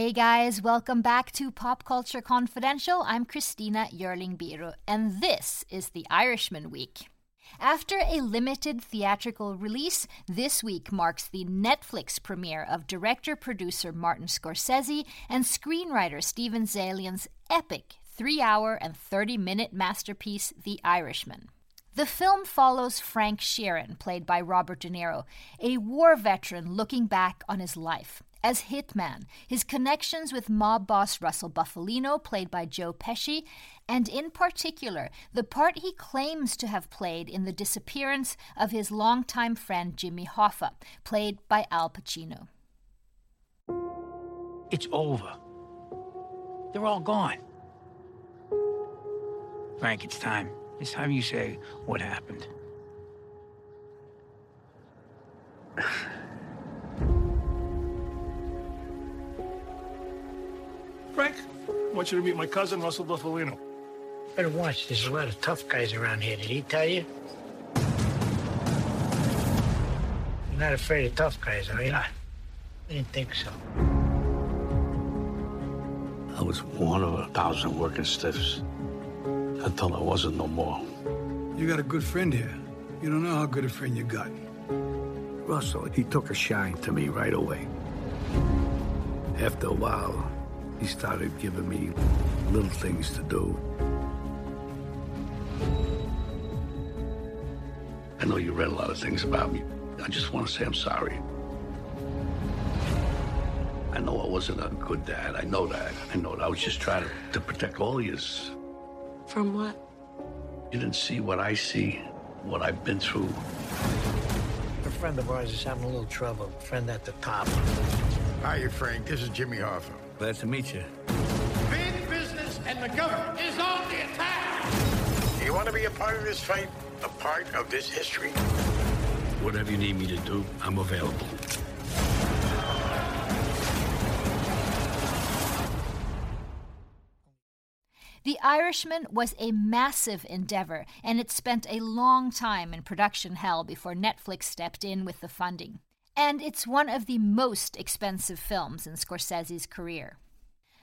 Hey guys, welcome back to Pop Culture Confidential. I'm Christina Yerling Biro, and this is the Irishman Week. After a limited theatrical release, this week marks the Netflix premiere of director producer Martin Scorsese and screenwriter Steven Zaillian's epic three hour and 30 minute masterpiece, The Irishman. The film follows Frank Sheeran, played by Robert De Niro, a war veteran looking back on his life. As Hitman, his connections with mob boss Russell Bufalino, played by Joe Pesci, and in particular, the part he claims to have played in the disappearance of his longtime friend Jimmy Hoffa, played by Al Pacino. It's over. They're all gone. Frank, it's time. It's time you say what happened. Want you to meet my cousin, Russell Bufalino. Better watch. There's a lot of tough guys around here. Did he tell you? You're not afraid of tough guys, are you? I didn't think so. I was one of a thousand working stiffs until I wasn't no more. You got a good friend here. You don't know how good a friend you got. Russell, he took a shine to me right away. After a while, he started giving me little things to do. I know you read a lot of things about me. I just want to say I'm sorry. I know I wasn't a good dad. I know that. I know that. I was just trying to, to protect all of you. From what? You didn't see what I see, what I've been through. A friend of ours is having a little trouble. A friend at the top. Hiya, Frank. This is Jimmy Hoffa. Glad to meet you. Big business and the government is on the attack. You want to be a part of this fight? A part of this history? Whatever you need me to do, I'm available. The Irishman was a massive endeavor, and it spent a long time in production hell before Netflix stepped in with the funding. And it's one of the most expensive films in Scorsese's career.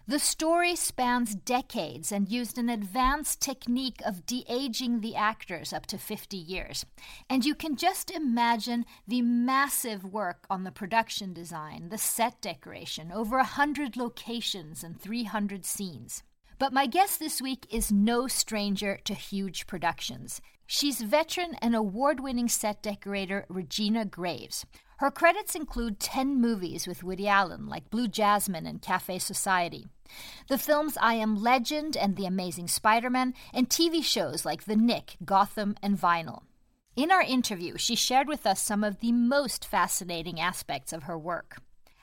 The story spans decades and used an advanced technique of de aging the actors up to 50 years. And you can just imagine the massive work on the production design, the set decoration, over 100 locations and 300 scenes. But my guest this week is no stranger to huge productions. She's veteran and award winning set decorator Regina Graves. Her credits include 10 movies with Woody Allen, like Blue Jasmine and Cafe Society. The films I Am Legend and The Amazing Spider Man, and TV shows like The Knick, Gotham, and Vinyl. In our interview, she shared with us some of the most fascinating aspects of her work.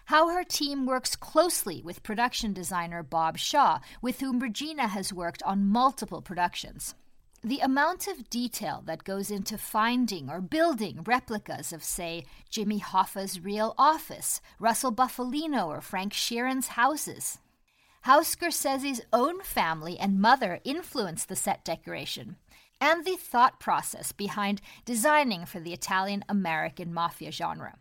How her team works closely with production designer Bob Shaw, with whom Regina has worked on multiple productions. The amount of detail that goes into finding or building replicas of, say, Jimmy Hoffa's real office, Russell Bufalino, or Frank Sheeran's houses. How Scorsese's own family and mother influenced the set decoration, and the thought process behind designing for the Italian American mafia genre.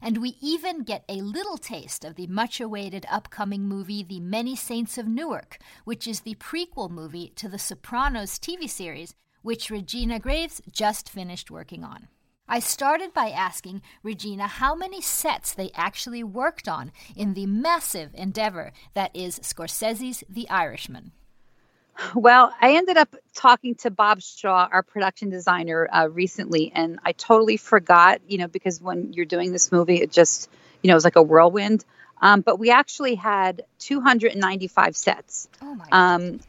And we even get a little taste of the much awaited upcoming movie The Many Saints of Newark, which is the prequel movie to The Sopranos TV series, which Regina Graves just finished working on. I started by asking Regina how many sets they actually worked on in the massive endeavor that is Scorsese's The Irishman. Well, I ended up talking to Bob Shaw, our production designer, uh, recently, and I totally forgot, you know, because when you're doing this movie, it just, you know, it was like a whirlwind. Um, but we actually had 295 sets. Oh my Um,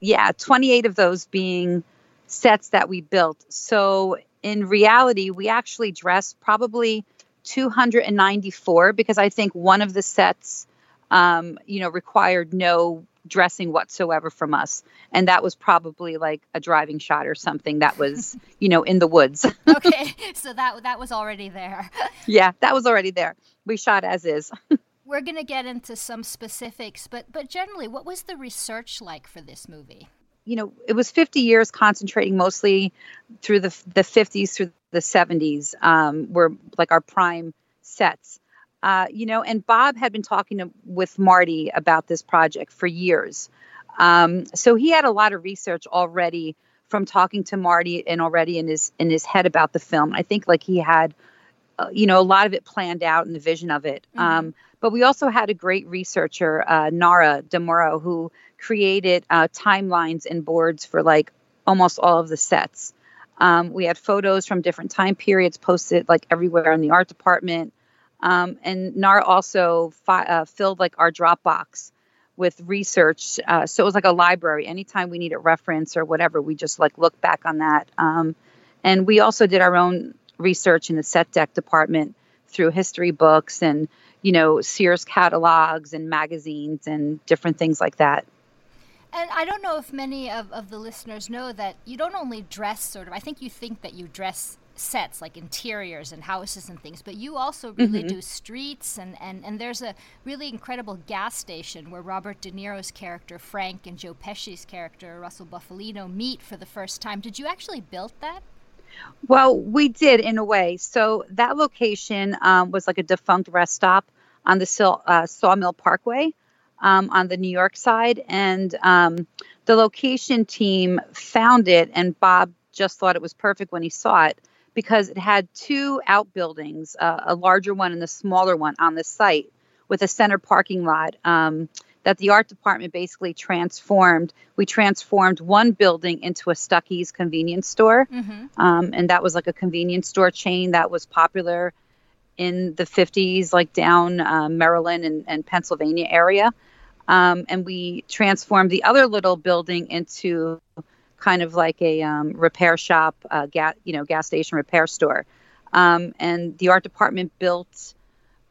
yeah, 28 of those being sets that we built. So in reality, we actually dressed probably 294 because I think one of the sets, um, you know, required no dressing whatsoever from us. And that was probably like a driving shot or something that was, you know, in the woods. okay, so that that was already there. yeah, that was already there. We shot as is. We're going to get into some specifics, but but generally, what was the research like for this movie? you know, it was 50 years concentrating mostly through the the 50s through the 70s um, were like our prime sets. Uh, you know, and Bob had been talking to, with Marty about this project for years. Um, so he had a lot of research already from talking to Marty and already in his in his head about the film. I think like he had, uh, you know, a lot of it planned out and the vision of it. Mm-hmm. Um, but we also had a great researcher, uh, Nara Demuro, who created uh, timelines and boards for like almost all of the sets. Um, we had photos from different time periods posted like everywhere in the art department. Um, and Nara also fi- uh, filled like our Dropbox with research. Uh, so it was like a library. Anytime we need a reference or whatever, we just like look back on that. Um, and we also did our own research in the set deck department through history books and you know Sears catalogs and magazines and different things like that. And I don't know if many of, of the listeners know that you don't only dress sort of, I think you think that you dress sets like interiors and houses and things, but you also really mm-hmm. do streets and, and, and there's a really incredible gas station where Robert De Niro's character Frank and Joe Pesci's character Russell Bufalino meet for the first time. Did you actually build that? Well, we did in a way. So that location um, was like a defunct rest stop on the uh, Sawmill Parkway um, on the New York side, and um, the location team found it, and Bob just thought it was perfect when he saw it because it had two outbuildings, uh, a larger one and a smaller one on the site, with a center parking lot. Um, that the art department basically transformed. We transformed one building into a Stuckey's convenience store, mm-hmm. um, and that was like a convenience store chain that was popular in the 50s, like down uh, Maryland and, and, Pennsylvania area. Um, and we transformed the other little building into kind of like a um, repair shop, uh, gas, you know, gas station repair store. Um, and the art department built,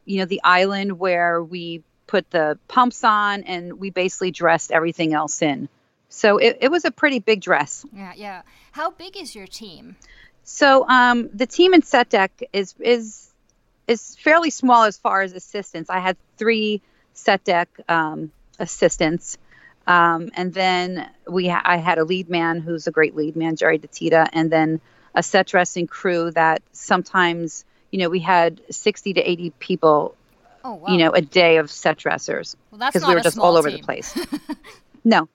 you know, the island where we put the pumps on, and we basically dressed everything else in. So it, it was a pretty big dress. Yeah, yeah. How big is your team? So um, the team in set deck is is is fairly small as far as assistants. I had three set deck um, assistants. Um, and then we, ha- I had a lead man who's a great lead man, Jerry DeTita, and then a set dressing crew that sometimes, you know, we had 60 to 80 people, oh, wow. you know, a day of set dressers because well, we were just all over the place. no.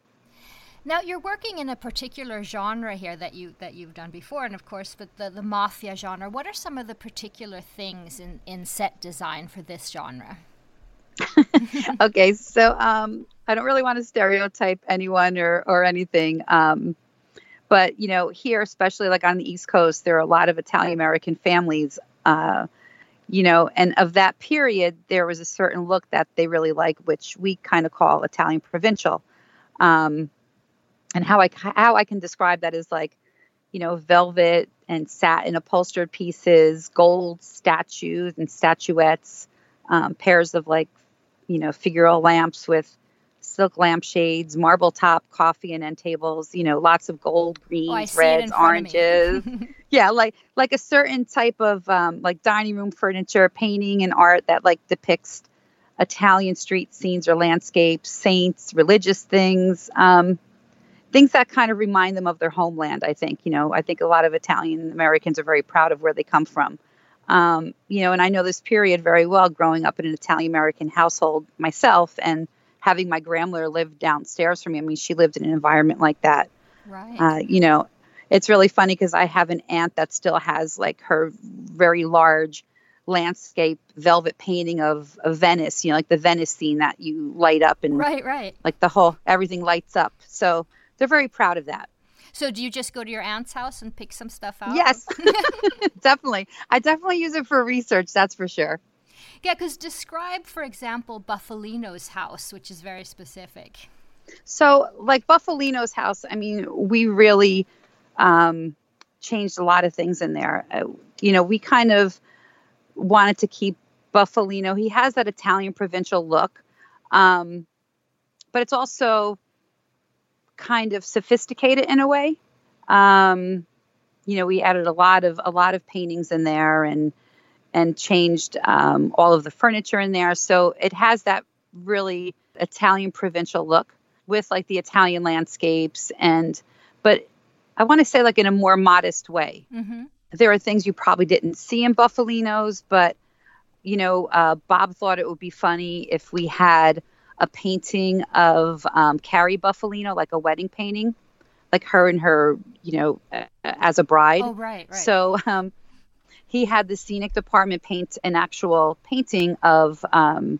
Now you're working in a particular genre here that you that you've done before, and of course, but the, the mafia genre. What are some of the particular things in, in set design for this genre? okay, so um, I don't really want to stereotype anyone or or anything. Um, but you know, here, especially like on the East Coast, there are a lot of Italian American families. Uh, you know, and of that period, there was a certain look that they really like, which we kind of call Italian provincial. Um, and how I how I can describe that is like, you know, velvet and satin upholstered pieces, gold statues and statuettes, um, pairs of like you know, figural lamps with silk lampshades, marble top coffee and end tables, you know, lots of gold, greens, oh, reds, oranges. yeah, like like a certain type of um, like dining room furniture, painting and art that like depicts Italian street scenes or landscapes, saints, religious things, um, things that kind of remind them of their homeland. I think, you know, I think a lot of Italian Americans are very proud of where they come from. Um, you know, and I know this period very well growing up in an Italian American household myself and having my grandmother live downstairs from me. I mean, she lived in an environment like that. Right. Uh, you know, it's really funny because I have an aunt that still has like her very large landscape velvet painting of, of Venice, you know, like the Venice scene that you light up and right, right. like the whole everything lights up. So they're very proud of that. So do you just go to your aunt's house and pick some stuff out? Yes, definitely. I definitely use it for research. That's for sure. Yeah, because describe, for example, Bufalino's house, which is very specific. So, like Bufalino's house, I mean, we really um, changed a lot of things in there. Uh, you know, we kind of wanted to keep Bufalino. He has that Italian provincial look, um, but it's also kind of sophisticated in a way. Um, you know, we added a lot of a lot of paintings in there and and changed um, all of the furniture in there. So it has that really Italian provincial look with like the Italian landscapes and but I want to say like in a more modest way. Mm-hmm. There are things you probably didn't see in Bufalinos, but you know, uh, Bob thought it would be funny if we had a painting of um, Carrie Bufalino, like a wedding painting, like her and her, you know, uh, as a bride. Oh, right, right. So um, he had the scenic department paint an actual painting of um,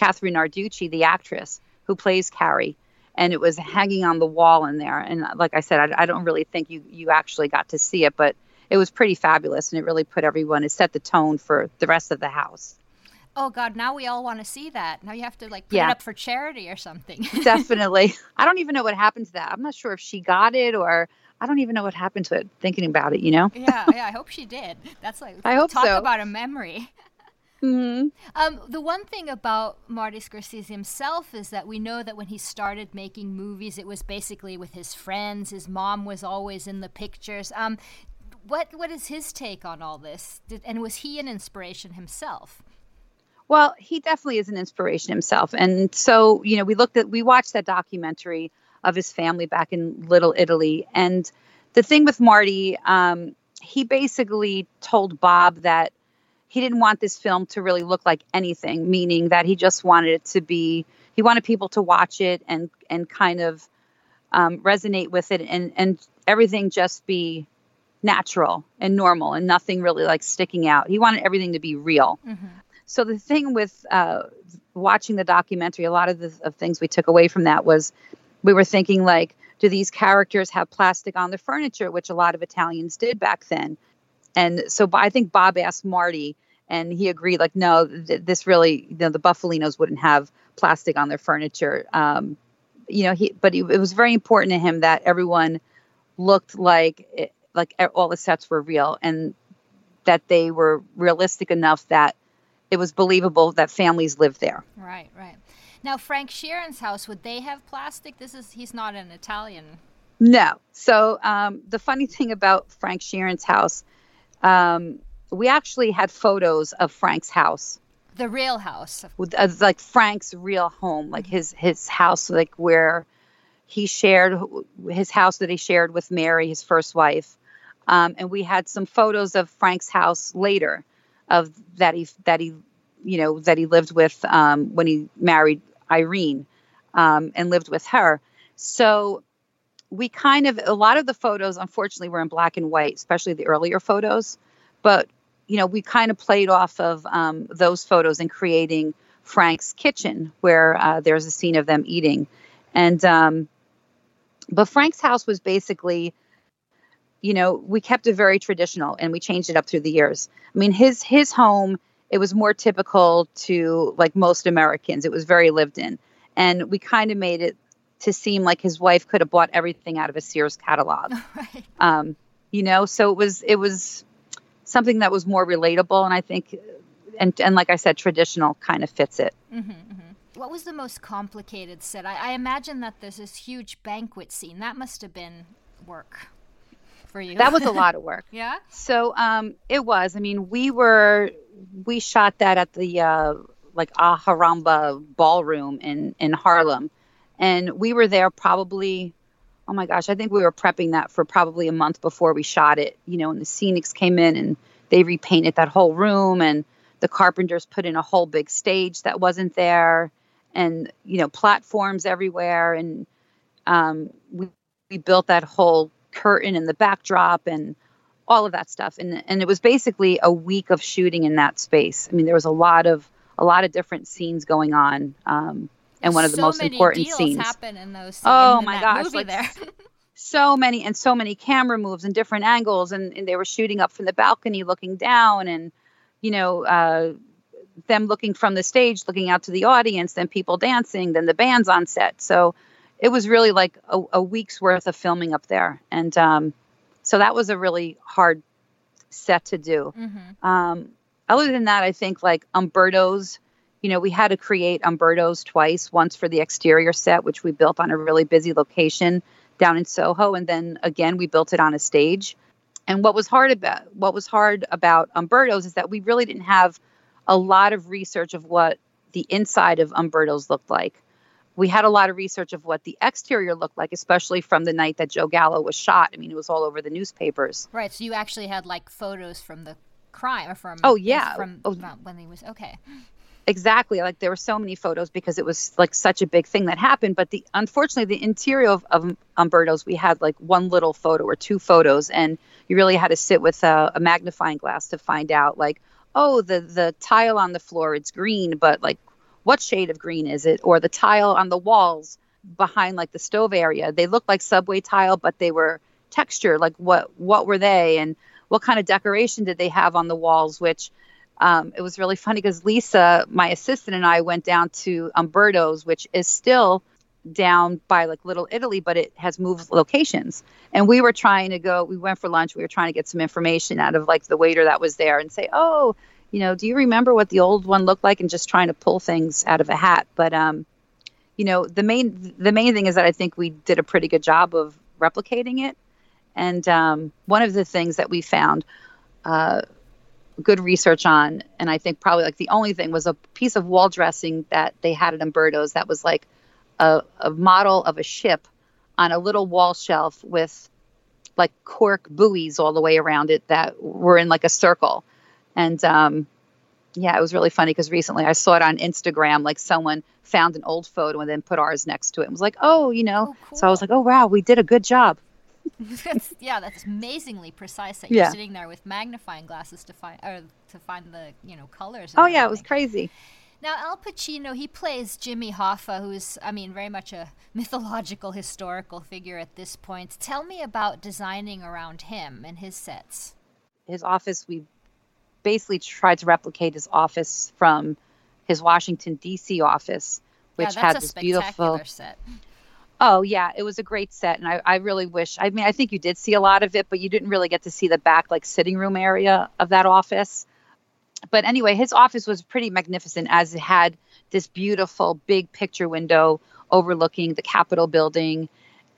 Kathrine Narducci, the actress who plays Carrie, and it was hanging on the wall in there. And like I said, I, I don't really think you you actually got to see it, but it was pretty fabulous, and it really put everyone. It set the tone for the rest of the house. Oh God! Now we all want to see that. Now you have to like put Yeah. it up for charity or something. Definitely. I don't even know what happened to that. I'm not sure if she got it or I don't even know what happened to it. Thinking about it, you know. yeah, yeah. I hope she did. That's like I hope talk so. about a memory. hmm Um, the one thing about Marty Scorsese himself is that we know that when he started making movies, it was basically with his friends. His mom was always in the pictures. Um, what what is his take on all this? Did, and was he an inspiration himself? Well, he definitely is an inspiration himself. And so, you know, we looked at, we watched that documentary of his family back in Little Italy. And the thing with Marty, um, he basically told Bob that he didn't want this film to really look like anything, meaning that he just wanted it to be, he wanted people to watch it and, and kind of um, resonate with it and, and everything just be natural and normal and nothing really like sticking out. He wanted everything to be real. So the thing with uh, watching the documentary, a lot of the of things we took away from that was we were thinking like, do these characters have plastic on the furniture, which a lot of Italians did back then? And so I think Bob asked Marty, and he agreed, like, no, th- this really, you know, the Bufalinos wouldn't have plastic on their furniture. Um, you know, he, but it, was very important to him that everyone looked like, it, like e- all the sets were real, and that they were realistic enough that it was believable that families lived there. Right, right. Now Frank Sheeran's house, would they have plastic? This is he's not an Italian. No. So um, the funny thing about Frank Sheeran's house, um, we actually had photos of Frank's house, The real house. with uh, like Frank's real home, like his his house, like where he shared his house that he shared with Mary, his first wife, um, and we had some photos of Frank's house later, of that he that he, you know, that he lived with um, when he married Irene, um, and lived with her. So we kind of a lot of the photos unfortunately were in black and white especially the earlier photos. But you know we kind of played off of um, those photos in creating frank's kitchen where uh, there's a scene of them eating. And um, but frank's house was basically you know we kept it very traditional and we changed it up through the years. I mean his his home it was more typical to like most americans it was very lived in and we kind of made it to seem like his wife could have bought everything out of a Sears catalog. right. Um, you know, so it was it was something that was more relatable, and I think, and and like I said, traditional kind of fits it. What was the most complicated set? I, I imagine that there's this huge banquet scene. That must have been work for you. That was a lot of work. yeah. So um, it was. I mean, we were we shot that at the uh, like Alhambra ballroom in in Harlem, and we were there probably. Oh my gosh, I think we were prepping that for probably a month before we shot it. You know, and the scenics came in and they repainted that whole room, and the carpenters put in a whole big stage that wasn't there, and you know, platforms everywhere, and um, we we built that whole curtain and the backdrop and all of that stuff and and it was basically a week of shooting in that space i mean there was a lot of a lot of different scenes going on um, and one of the so most many important deals scenes happen in those. Oh my gosh, like, there. so many and so many camera moves and different angles and, and they were shooting up from the balcony looking down and you know uh, them looking from the stage looking out to the audience then people dancing then the bands on set so it was really like a, a week's worth of filming up there and um, so that was a really hard set to do. Um, other than that i think like umberto's you know we had to create umberto's twice once for the exterior set which we built on a really busy location down in soho and then again we built it on a stage. And what was hard about what was hard about umberto's is that we really didn't have a lot of research of what the inside of umberto's looked like we had a lot of research of what the exterior looked like especially from the night that joe gallo was shot i mean it was all over the newspapers right. So you actually had like photos from the crime or from Oh, yeah. from Oh. when he was okay. exactly like there were so many photos because it was like such a big thing that happened but the unfortunately the interior of, of umberto's we had like one little photo or two photos and you really had to sit with a, a magnifying glass to find out like oh the the tile on the floor it's green but like what shade of green is it? Or the tile on the walls behind like the stove area they looked like subway tile but they were texture like what what were they? And what kind of decoration did they have on the walls? Which um, it was really funny because Lisa, my assistant, and I went down to Umberto's, which is still down by like Little Italy, but it has moved locations. And we were trying to go, we went for lunch, we were trying to get some information out of like the waiter that was there and say, oh, you know, do you remember what the old one looked like? And just trying to pull things out of a hat. But, um, you know, the main, the main thing is that I think we did a pretty good job of replicating it. And um, one of the things that we found, uh, good research on and i think probably like the only thing was a piece of wall dressing that they had at umberto's that was like a, a model of a ship on a little wall shelf with like cork buoys all the way around it that were in like a circle and um yeah it was really funny because recently i saw it on instagram like someone found an old photo and then put ours next to it and was like oh you know Oh, cool. so i was like oh wow we did a good job That's- yeah, that's amazingly precise. That you're sitting there with magnifying glasses to find or to find the you know colors. oh yeah it was crazy Now, Al Pacino, he plays Jimmy Hoffa, who's, I mean, very much a mythological, historical figure at this point. Tell me about designing around him and his sets. his office we basically tried to replicate his office from his Washington D.C. office, which yeah, had this beautiful. set. Oh yeah, it was a great set, and I, I really wish. I mean, I think you did see a lot of it, but you didn't really get to see the back like sitting room area of that office. But anyway, his office was pretty magnificent, as it had this beautiful big picture window overlooking the Capitol building,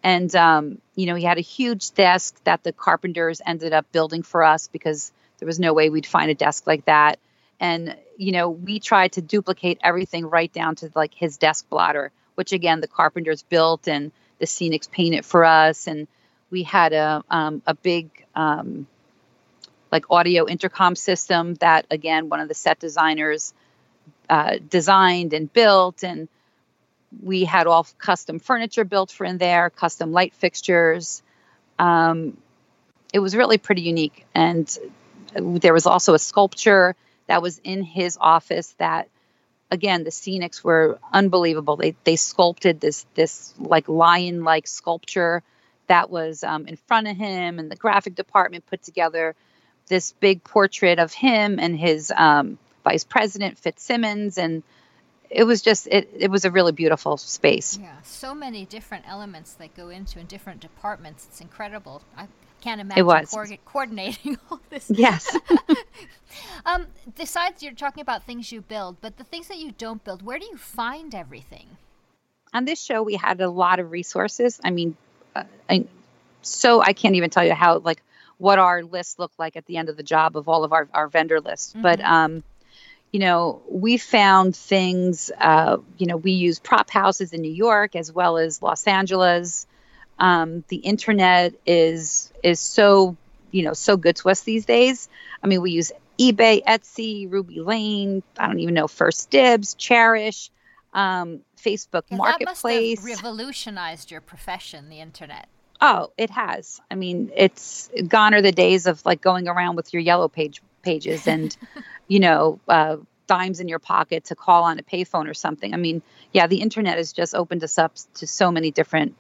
and um, you know he had a huge desk that the carpenters ended up building for us because there was no way we'd find a desk like that. And you know we tried to duplicate everything right down to like his desk blotter which again the carpenters built and the scenics painted for us. And we had a um, a big um, like audio intercom system that again one of the set designers uh, designed and built. And we had all custom furniture built for in there custom light fixtures. Um, it was really pretty unique. And there was also a sculpture that was in his office that again the scenics were unbelievable they they sculpted this this like lion like sculpture that was um, in front of him and the graphic department put together this big portrait of him and his um, vice president fitzsimmons and it was just it, it was a really beautiful space Yeah, so many different elements that go into in different departments. It's incredible. I can't imagine it was. coordi- coordinating all this. yes Um, besides, you're talking about things you build, but the things that you don't build, where do you find everything? on this show we had a lot of resources i mean uh, I, so i can't even tell you how like what our list looked like at the end of the job of all of our, our vendor lists but um you know we found things uh you know we use prop houses in new york as well as los angeles um the internet is is so you know so good to us these days i mean we use ebay etsy ruby lane i don't even know first dibs Chairish um, Facebook Yeah, Marketplace. That must have revolutionized your profession, the internet. oh, it has. I mean, it's gone are the days of like going around with your yellow page pages and, you know, uh, dimes in your pocket to call on a payphone or something. I mean, yeah, the internet has just opened us up to so many different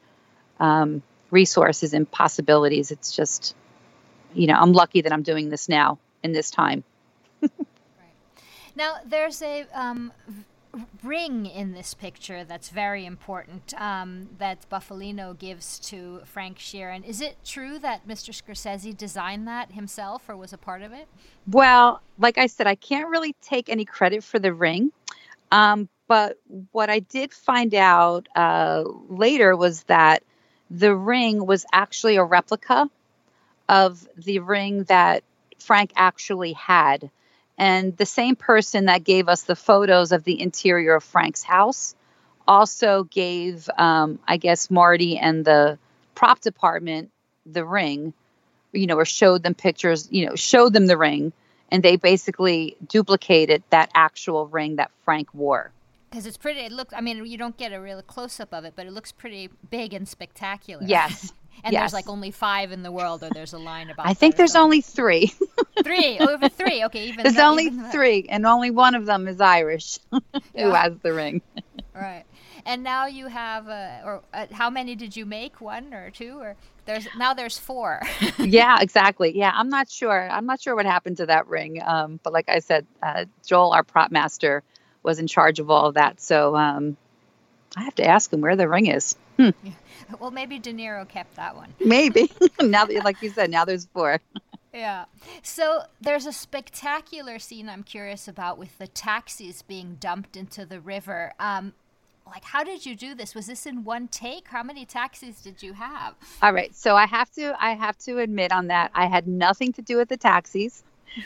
um, resources and possibilities. It's just, you know, I'm lucky that I'm doing this now in this time. Now, there's a um, ring in this picture that's very important um, that Bufalino gives to Frank Sheeran. Is it true that Mr. Scorsese designed that himself or was a part of it? Well, like I said, I can't really take any credit for the ring. Um, but what I did find out uh, later was that the ring was actually a replica of the ring that Frank actually had. And the same person that gave us the photos of the interior of Frank's house also gave, um, I guess, Marty and the prop department the ring, you know, or showed them pictures, you know, showed them the ring and they basically duplicated that actual ring that Frank wore. Because it's pretty. It looks. I mean, you don't get a real close up of it, but it looks pretty big and spectacular. Yes. and yes. there's like only five in the world, or there's a line about. I think there's only three. three over three. Okay, even there's that, only even three, and only one of them is Irish, who has the ring. Right. And now you have, uh, or uh, how many did you make? One or two, or there's now there's four. yeah, exactly. Yeah, I'm not sure. I'm not sure what happened to that ring. Um, but like I said, uh, Joel, our prop master, was in charge of all of that. So um, I have to ask him where the ring is. Hmm, well, maybe De Niro kept that one. maybe now that, like you said, now there's four. Yeah. So there's a spectacular scene I'm curious about with the taxis being dumped into the river. Um, like, how did you do this? Was this in one take? How many taxis did you have? All right. So I have to I have to admit on that I had nothing to do with the taxis.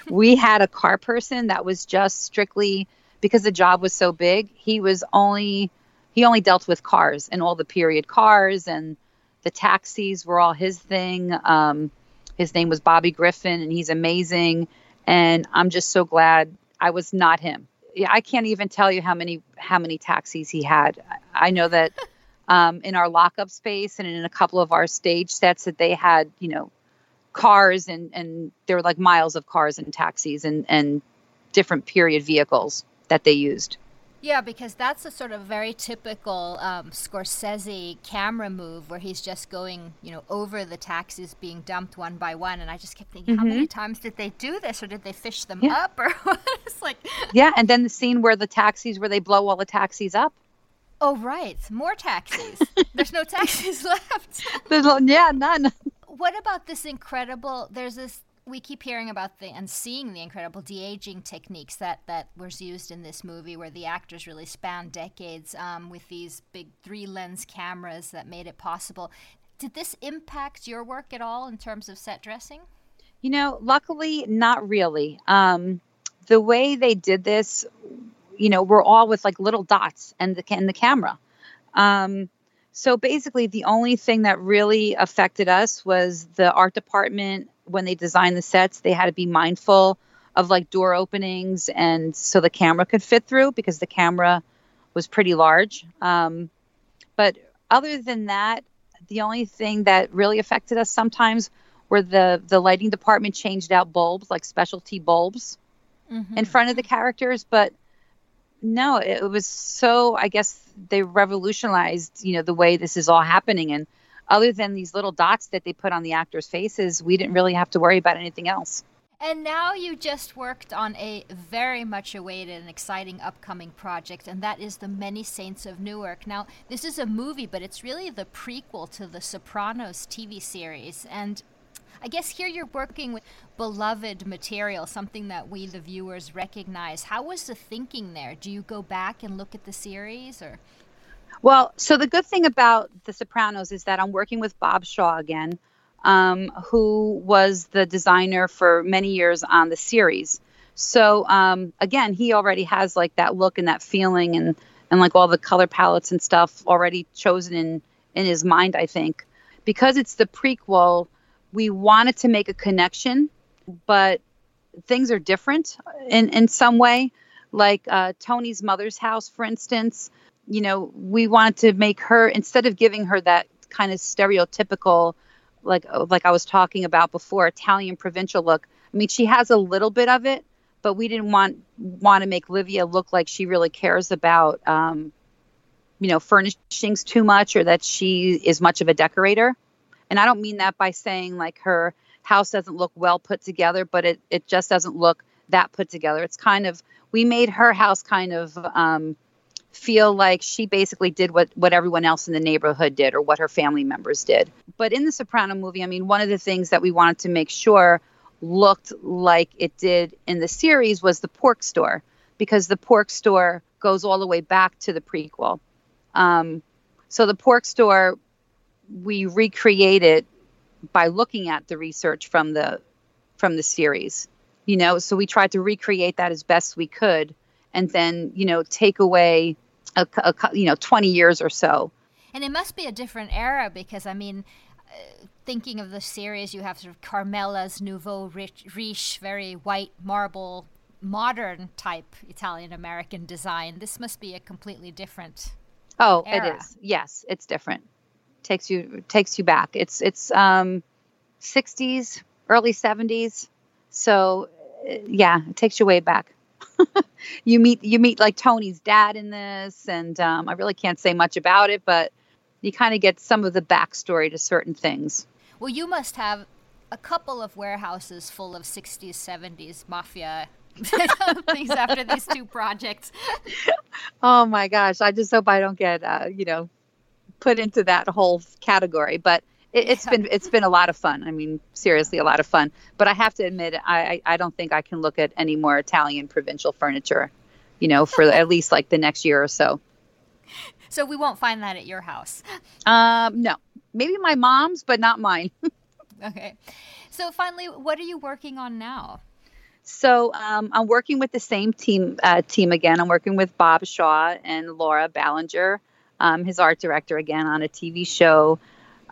we had a car person that was just strictly because the job was so big, he was only he only dealt with cars and all the period cars and the taxis were all his thing. Um, his name was Bobby Griffin and he's amazing and I'm just so glad I was not him. Yeah, I can't even tell you how many how many taxis he had. I I know that um, in our lockup space and in a couple of our stage sets that they had, you know, cars and and there were like miles of cars and taxis and and different period vehicles that they used. Yeah, because that's a sort of very typical um, Scorsese camera move where he's just going, you know, over the taxis being dumped one by one. And I just kept thinking, how many times did they do this, or did they fish them Yeah. up, or what? It's like, Yeah, and then the scene where the taxis where they blow all the taxis up. oh right, more taxis. There's no taxis left. There's yeah, none. what about this incredible? There's this. We keep hearing about the and seeing the incredible de aging techniques that that was used in this movie, where the actors really span decades um, with these big three lens cameras that made it possible. Did this impact your work at all in terms of set dressing? You know, luckily, not really. Um, the way they did this, you know, we're all with like little dots and the and the camera. Um, so basically, the only thing that really affected us was the art department when they designed the sets. They had to be mindful of like door openings and so the camera could fit through because the camera was pretty large. Um, but other than that, the only thing that really affected us sometimes were the the lighting department changed out bulbs like specialty bulbs in front of the characters but no it, was so i guess they revolutionized you know the way this is all happening and other than these little dots that they put on the actors faces we didn't really have to worry about anything else And now you just worked on a very much awaited and exciting upcoming project, and that is The Many Saints of Newark. Now, this is a movie, but it's really the prequel to the Sopranos TV series. And I guess here you're working with beloved material, something that we, the viewers, recognize. How was the thinking there? Do you go back and look at the series, or? Well, so the good thing about The Sopranos is that I'm working with Bob Shaw again, um, who was the designer for many years on the series. So um, again, he already has like that look and that feeling and and like all the color palettes and stuff already chosen in in his mind. I think because it's the prequel, we wanted to make a connection, but things are different in in some way. Like uh, Tony's mother's house, for instance you know, we wanted to make her instead of giving her that kind of stereotypical, like uh, like I was talking about before, Italian provincial look. I mean, she has a little bit of it, but we didn't want want to make Livia look like she really cares about, um, you know, furnishings too much or that she is much of a decorator. And I don't mean that by saying like her house doesn't look well put together, but it it just doesn't look that put together. It's kind of we made her house kind of. Um, feel like she basically did what what everyone else in the neighborhood did or what her family members did. But in the Soprano movie, I mean, one of the things that we wanted to make sure looked like it did in the series was the pork store because the pork store goes all the way back to the prequel. Um, so the pork store we recreated by looking at the research from the from the series. You know, so we tried to recreate that as best we could and then, you know, take away a, a, you know 20 years or so And it must be a different era because I mean, thinking of the series, you have sort of Carmela's Nouveau Riche, very white marble, modern type Italian American design. This must be a completely different. Oh, era. it is. Yes, it's different. Takes you takes you back. It's it's um, 60s, early 70s. So, uh, yeah, it takes you way back. you meet you meet like Tony's dad in this, and um, I really can't say much about it, but you kind of get some of the backstory to certain things. Well, you must have a couple of warehouses full of 60s, 70s mafia things after these two projects. Oh my gosh, I just hope I don't get uh, you know put into that whole category, but it, has yeah. been it's been a lot of fun. I mean, seriously, a lot of fun. But I have to admit, I I don't think I can look at any more Italian provincial furniture, you know, for at least like the next year or so. So we won't find that at your house. Um, no, maybe my mom's, but not mine. okay. So finally, what are you working on now? So um, I'm working with the same team uh, team again. I'm working with Bob Shaw and Laura Ballinger, um, his art director again, on a TV show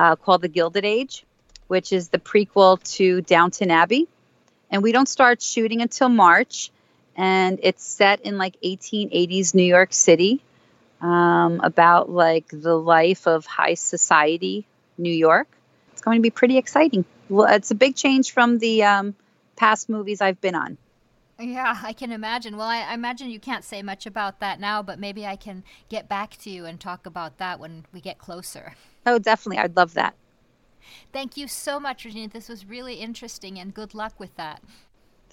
uh, called The Gilded Age, which is the prequel to Downton Abbey. And we don't start shooting until March, and it's set in like 1880s New York City, um, about like the life of high society New York. It's going to be pretty exciting. Well, it's a big change from the um, past movies I've been on. Yeah, I can imagine. Well, I, I, imagine you can't say much about that now, but maybe I can get back to you and talk about that when we get closer. Oh, definitely. I'd love that. Thank you so much, Regina. This was really interesting, and good luck with that.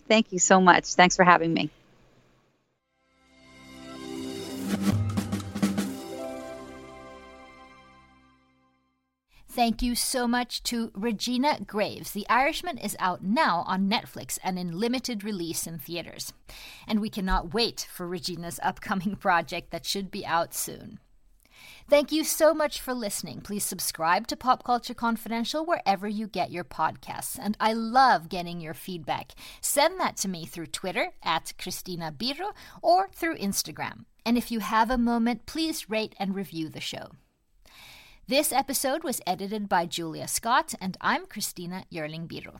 Thank you so much. Thanks for having me. Thank you so much to Regina Graves. The Irishman is out now on Netflix and in limited release in theaters. And we cannot wait for Regina's upcoming project that should be out soon. Thank you so much for listening. Please subscribe to Pop Culture Confidential wherever you get your podcasts. And I love getting your feedback. Send that to me through Twitter at Cristina Birro or through Instagram. And if you have a moment, please rate and review the show. This episode was edited by Julia Scott, and I'm Christina Yerling Biro.